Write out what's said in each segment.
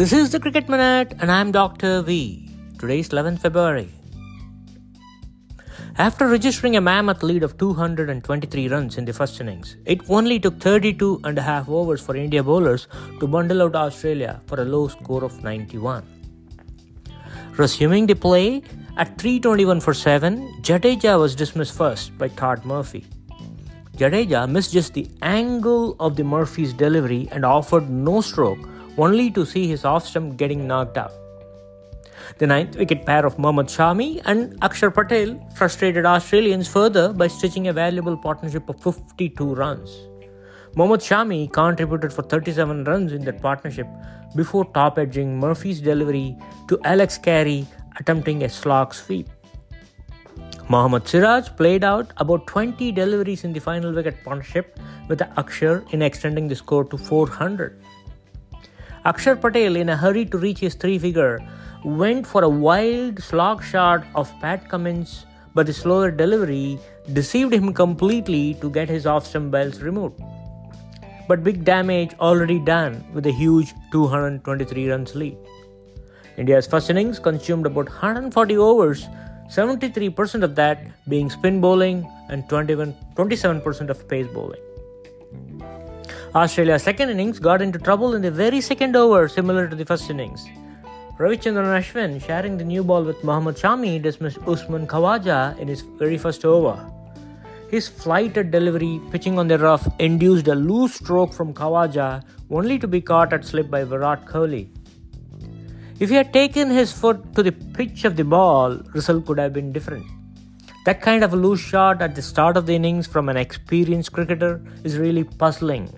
This is the Cricket Minute, and I'm Dr. V. Today is 11th February. After registering a mammoth lead of 223 runs in the first innings, it only took 32 and a half overs for India bowlers to bundle out Australia for a low score of 91. Resuming the play at 321 for 7, Jadeja was dismissed first by Todd Murphy. Jadeja missed just the angle of the Murphy's delivery and offered no stroke, only to see his off stump getting knocked out. The ninth wicket pair of Mohammad Shami and Akshar Patel frustrated Australians further by stitching a valuable partnership of 52 runs. Mohammad Shami contributed for 37 runs in that partnership before top edging Murphy's delivery to Alex Carey attempting a slog sweep. Mohammad Siraj played out about 20 deliveries in the final wicket partnership with Akshar in extending the score to 400. Akshar Patel, in a hurry to reach his three figure, went for a wild slog shot of Pat Cummins, but the slower delivery deceived him completely to get his off stump bells removed. But big damage already done with a huge 223 runs lead. India's first innings consumed about 140 overs 73% of that being spin bowling and 21, 27% of pace bowling. Australia's second innings got into trouble in the very second over, similar to the first innings. Ravichandran Ashwin, sharing the new ball with Mohammad Shami, dismissed Usman Khawaja in his very first over. His flighted delivery, pitching on the rough, induced a loose stroke from Khawaja, only to be caught at slip by Virat Kohli. If he had taken his foot to the pitch of the ball, result could have been different. That kind of a loose shot at the start of the innings from an experienced cricketer is really puzzling.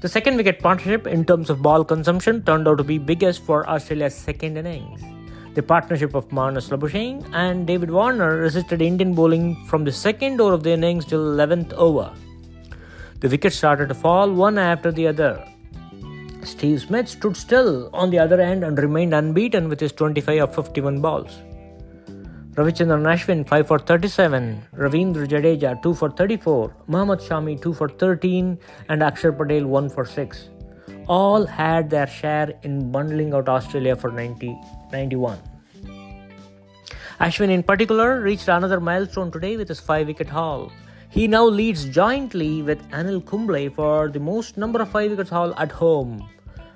The second wicket partnership in terms of ball consumption turned out to be biggest for Australia's second innings. The partnership of Marnus Labuschagne and David Warner resisted Indian bowling from the second over of the innings till 11th over. The wickets started to fall one after the other. Steve Smith stood still on the other end and remained unbeaten with his 25 of 51 balls. Ravichandran Ashwin 5 for 37, Ravindra Jadeja 2 for 34, Mohammad Shami 2 for 13, and Akshar Patel 1 for 6. All had their share in bundling out Australia for 90, 91. Ashwin, in particular, reached another milestone today with his 5 wicket haul. He now leads jointly with Anil Kumble for the most number of 5 wickets haul at home.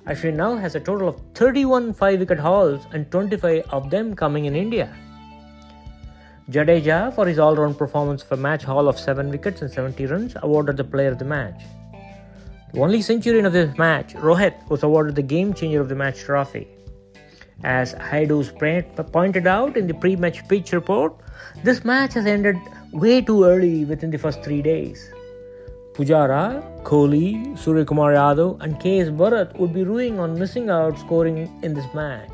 Ashwin now has a total of 31 5 wicket hauls and 25 of them coming in India. Jadeja, for his all round performance of a match haul of 7 wickets and 70 runs, awarded the player of the match. The only centurion of this match, Rohit, was awarded the game changer of the match trophy. As Haidus pointed out in the pre match pitch report, this match has ended way too early within the first three days. Pujara, Kohli, Suryakumar Yadav, and K.S. Bharat would be ruing on missing out scoring in this match.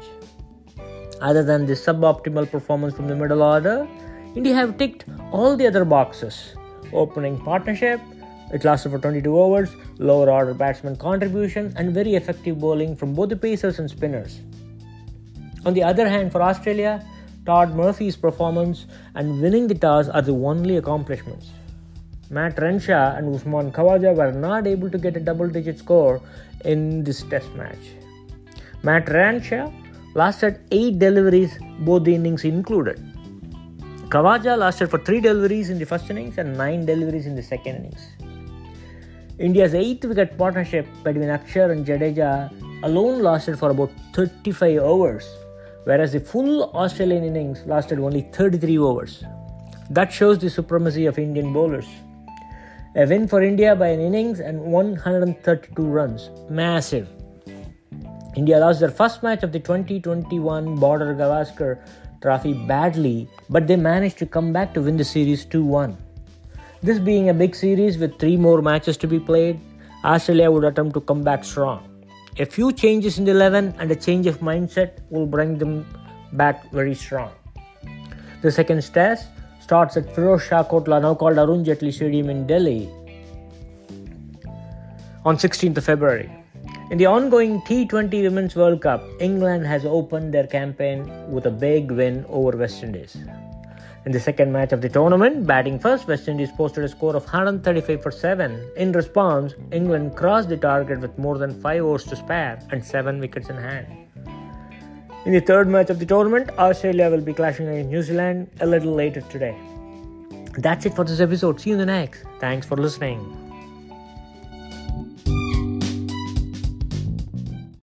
Other than the suboptimal performance from the middle order, India have ticked all the other boxes. Opening partnership, it lasted for 22 overs, lower order batsman contribution, and very effective bowling from both the pacers and spinners. On the other hand, for Australia, Todd Murphy's performance and winning the toss are the only accomplishments. Matt Renshaw and Usman Khawaja were not able to get a double digit score in this test match. Matt Renshaw lasted 8 deliveries, both the innings included. Khawaja lasted for 3 deliveries in the first innings and 9 deliveries in the second innings. India's 8th wicket partnership between Akshar and Jadeja alone lasted for about 35 overs, whereas the full Australian innings lasted only 33 overs. That shows the supremacy of Indian bowlers. A win for India by an innings and 132 runs. Massive. India lost their first match of the 2021 Border Gavaskar Trophy badly, but they managed to come back to win the series 2 1. This being a big series with three more matches to be played, Australia would attempt to come back strong. A few changes in the 11 and a change of mindset will bring them back very strong. The second test starts at Firoz Shah Kotla, now called Arun Jaitley Stadium in Delhi, on 16th of February. In the ongoing T20 Women's World Cup, England has opened their campaign with a big win over West Indies. In the second match of the tournament, batting first, West Indies posted a score of 135 for 7. In response, England crossed the target with more than 5 overs to spare and 7 wickets in hand. In the third match of the tournament, Australia will be clashing against New Zealand a little later today. That's it for this episode. See you in the next. Thanks for listening.